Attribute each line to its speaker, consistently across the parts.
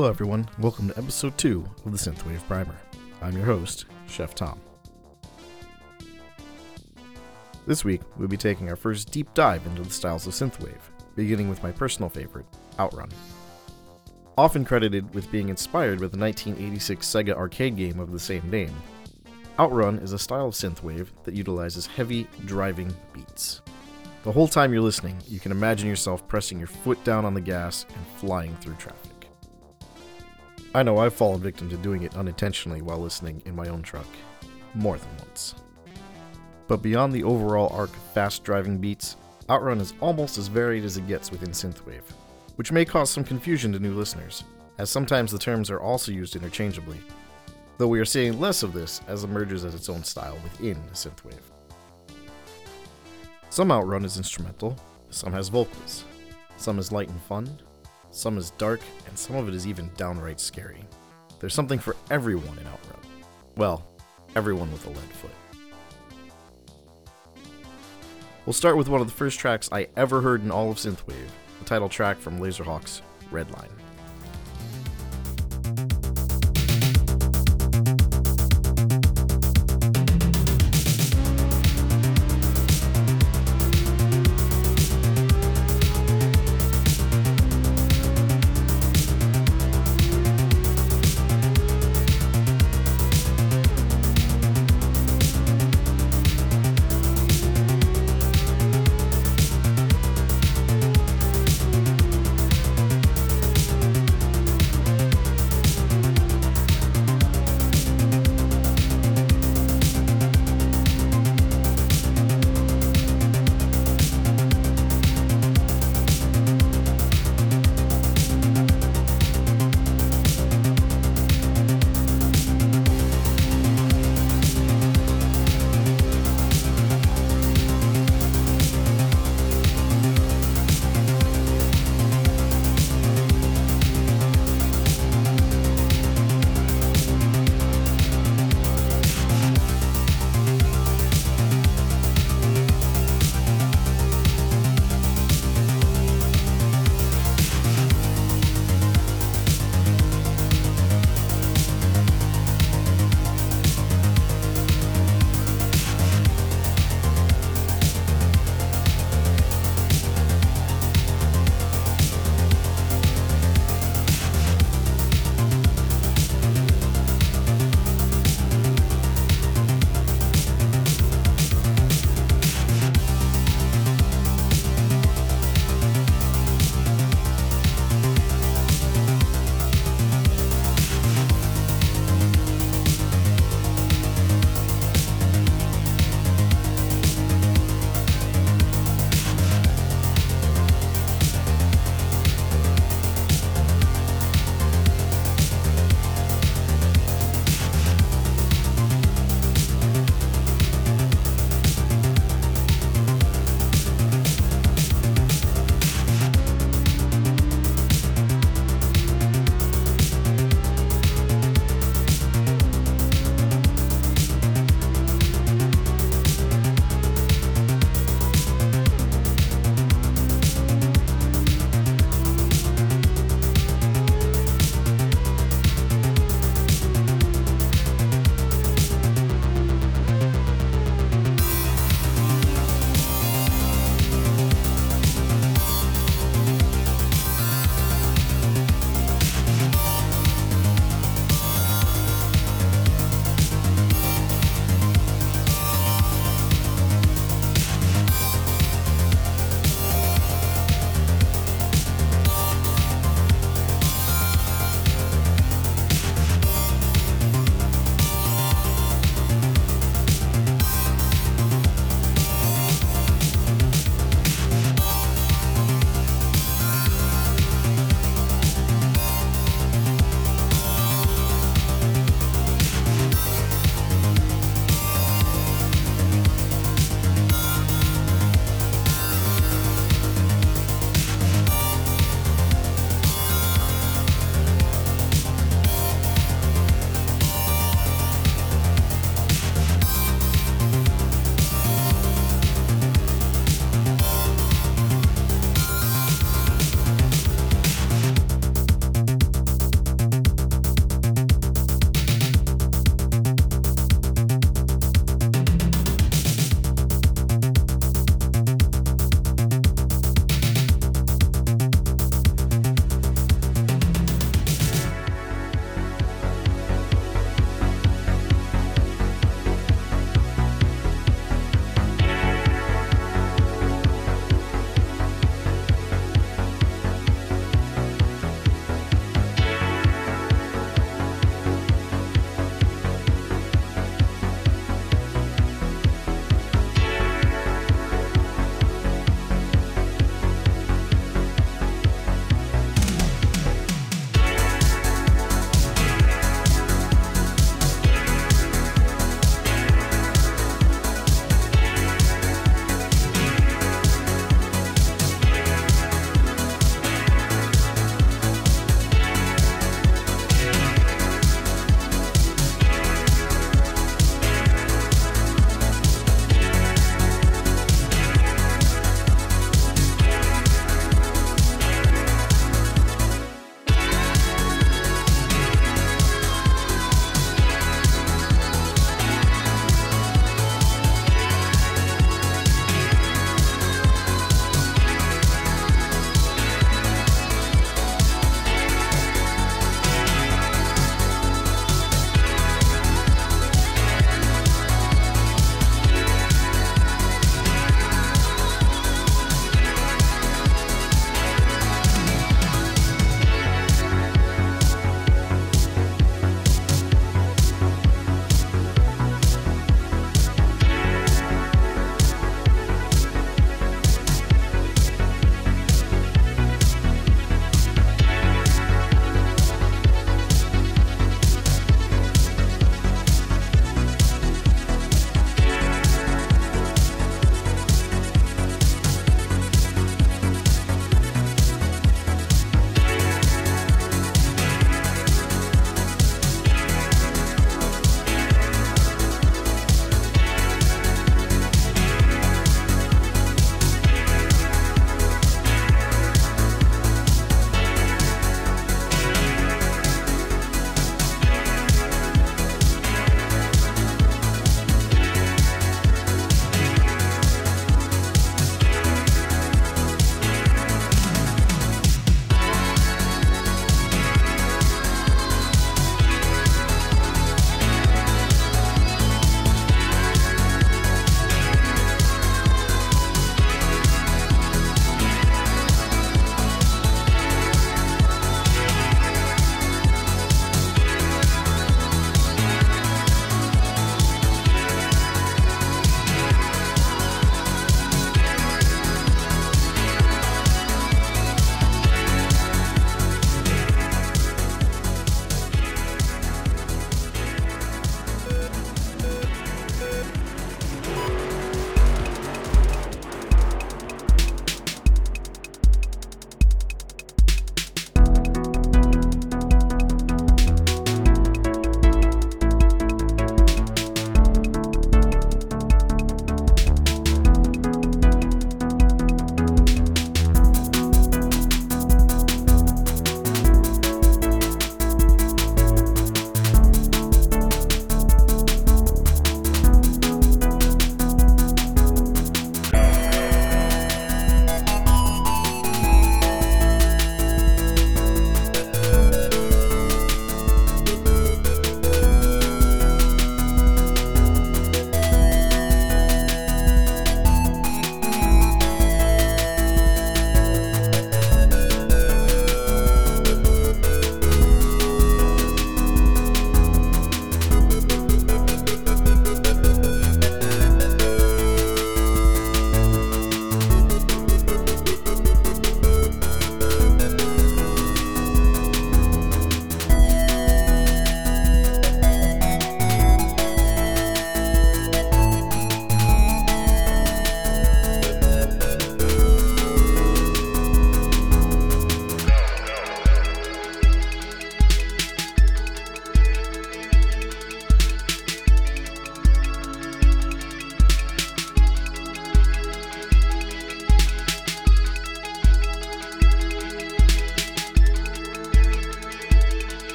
Speaker 1: Hello, everyone. Welcome to episode 2 of the Synthwave Primer. I'm your host, Chef Tom. This week, we'll be taking our first deep dive into the styles of Synthwave, beginning with my personal favorite, Outrun. Often credited with being inspired by the 1986 Sega arcade game of the same name, Outrun is a style of Synthwave that utilizes heavy, driving beats. The whole time you're listening, you can imagine yourself pressing your foot down on the gas and flying through traffic. I know I've fallen victim to doing it unintentionally while listening in my own truck. More than once. But beyond the overall arc of fast driving beats, Outrun is almost as varied as it gets within Synthwave, which may cause some confusion to new listeners, as sometimes the terms are also used interchangeably, though we are seeing less of this as it emerges as its own style within Synthwave. Some Outrun is instrumental, some has vocals, some is light and fun, some is dark, and some of it is even downright scary. There's something for everyone in Outrun. Well, everyone with a lead foot. We'll start with one of the first tracks I ever heard in all of Synthwave, the title track from Laserhawk's Redline.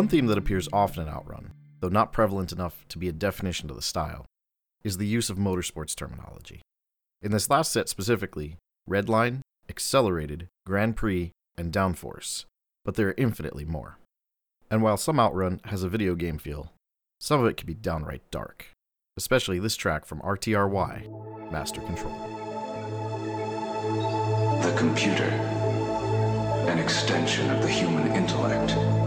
Speaker 1: One theme that appears often in Outrun, though not prevalent enough to be a definition to the style, is the use of motorsports terminology. In this last set specifically, Redline, Accelerated, Grand Prix, and Downforce, but there are infinitely more. And while some Outrun has a video game feel, some of it can be downright dark, especially this track from RTRY, Master Control.
Speaker 2: The computer, an extension of the human intellect.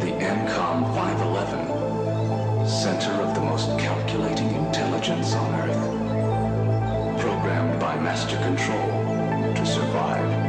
Speaker 2: The ENCOM 511, center of the most calculating intelligence on Earth. Programmed by Master Control to survive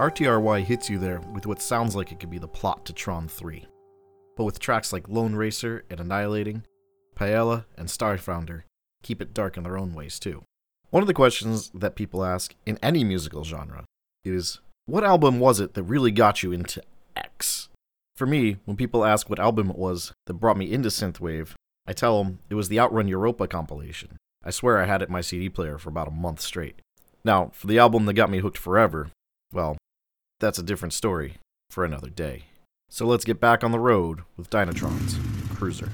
Speaker 1: RTRY hits you there with what sounds like it could be the plot to Tron 3. But with tracks like Lone Racer and Annihilating, Paella and Starfounder keep it dark in their own ways too. One of the questions that people ask in any musical genre is what album was it that really got you into X? For me, when people ask what album it was that brought me into synthwave, I tell them it was the Outrun Europa compilation. I swear I had it in my CD player for about a month straight. Now, for the album that got me hooked forever, well, that's a different story for another day. So let's get back on the road with Dynatron's Cruiser.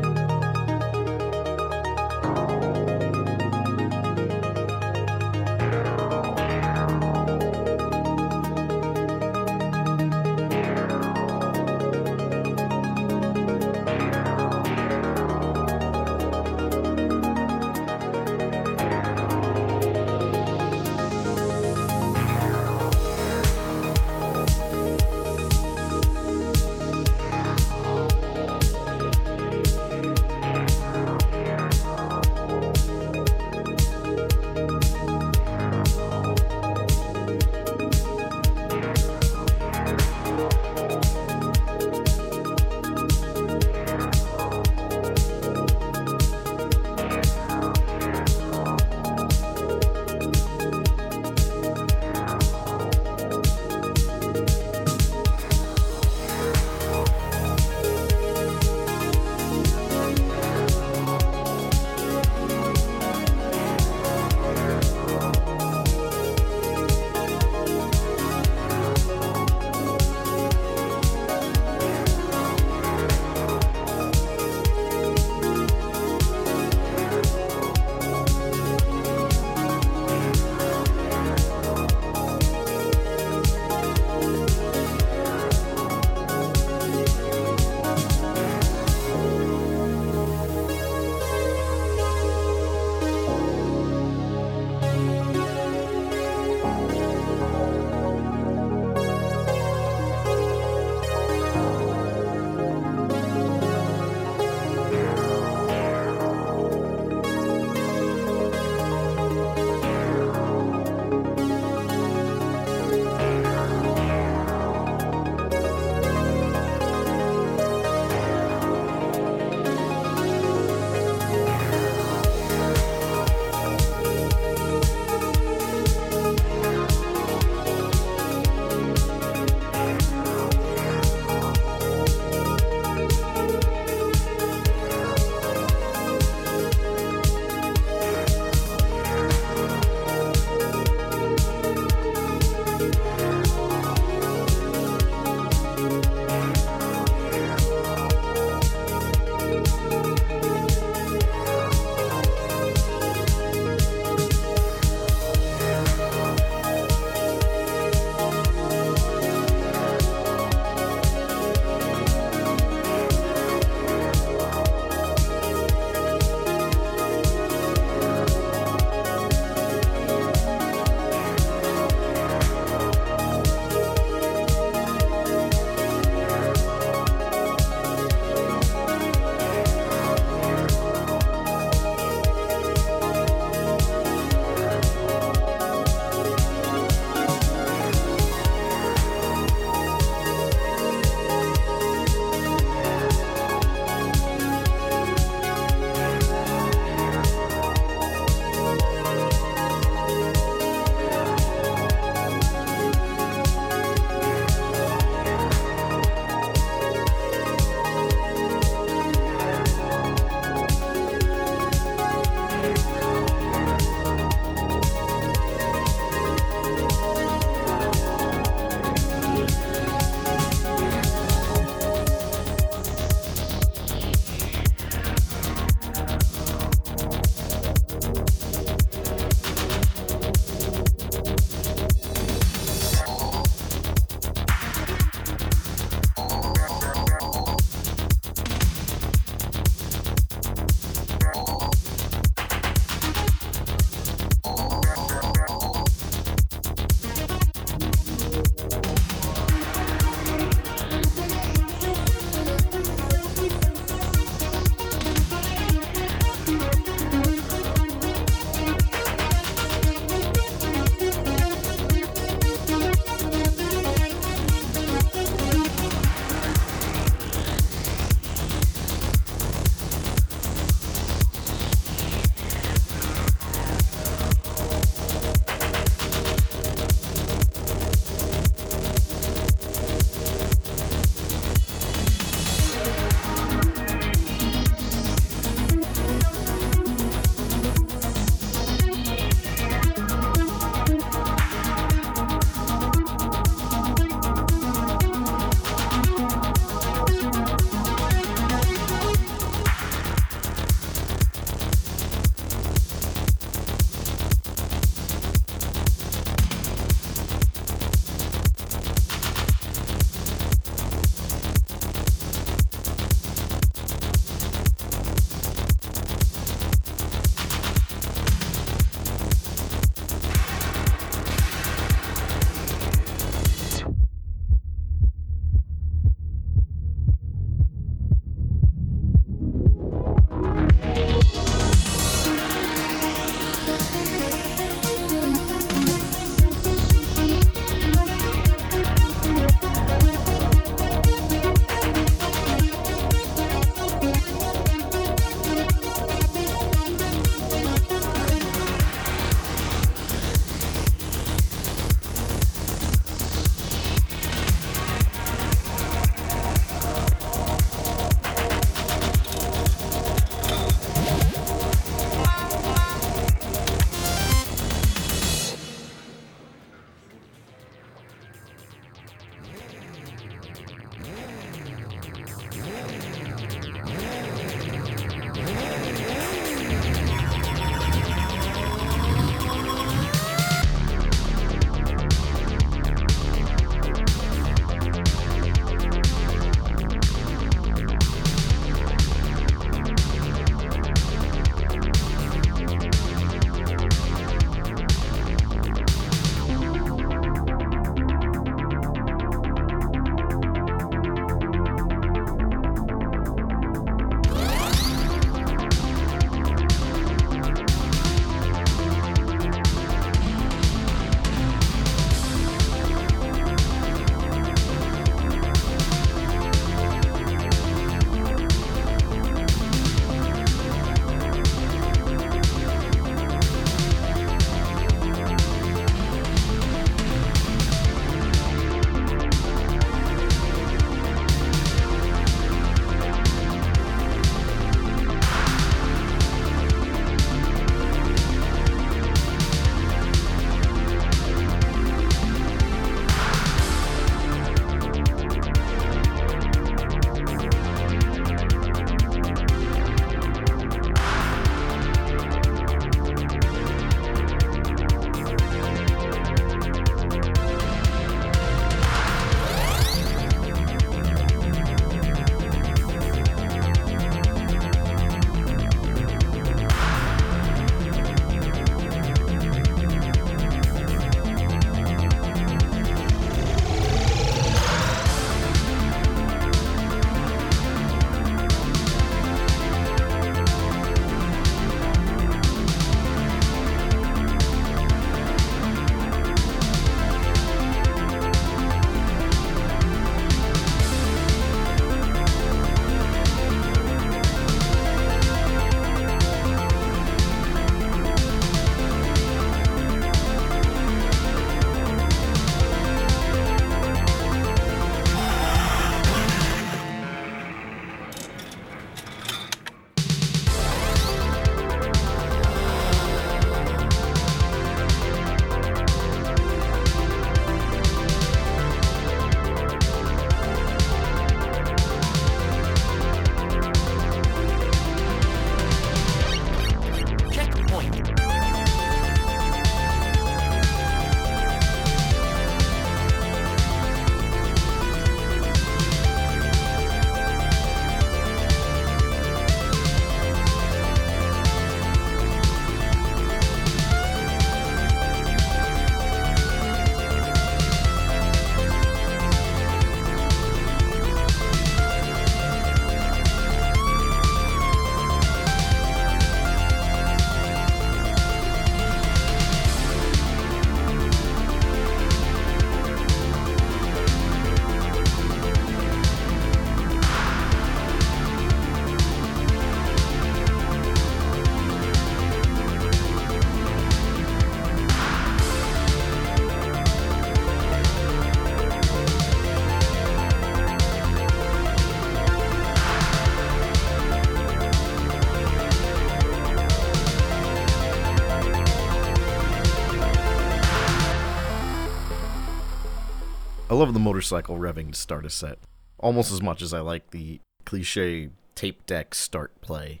Speaker 1: Love the motorcycle revving to start a set, almost as much as I like the cliche tape deck start play,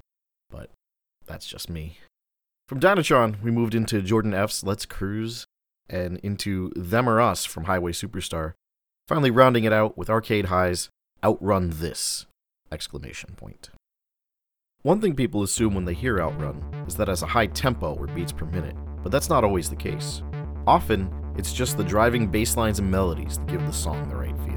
Speaker 1: but that's just me. From Dynatron, we moved into Jordan F's Let's Cruise and into Them or Us from Highway Superstar, finally rounding it out with Arcade High's Outrun This! exclamation point. One thing people assume when they hear Outrun is that it has a high tempo or beats per minute, but that's not always the case. Often, it's just the driving bass lines and melodies that give the song the right feel.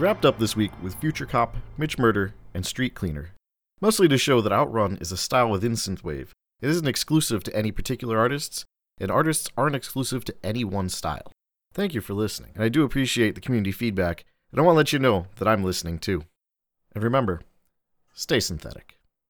Speaker 1: Wrapped up this week with Future Cop, Mitch Murder, and Street Cleaner, mostly to show that Outrun is a style within Synthwave. It isn't exclusive to any particular artists, and artists aren't exclusive to any one style. Thank you for listening, and I do appreciate the community feedback, and I want to let you know that I'm listening too. And remember, stay synthetic.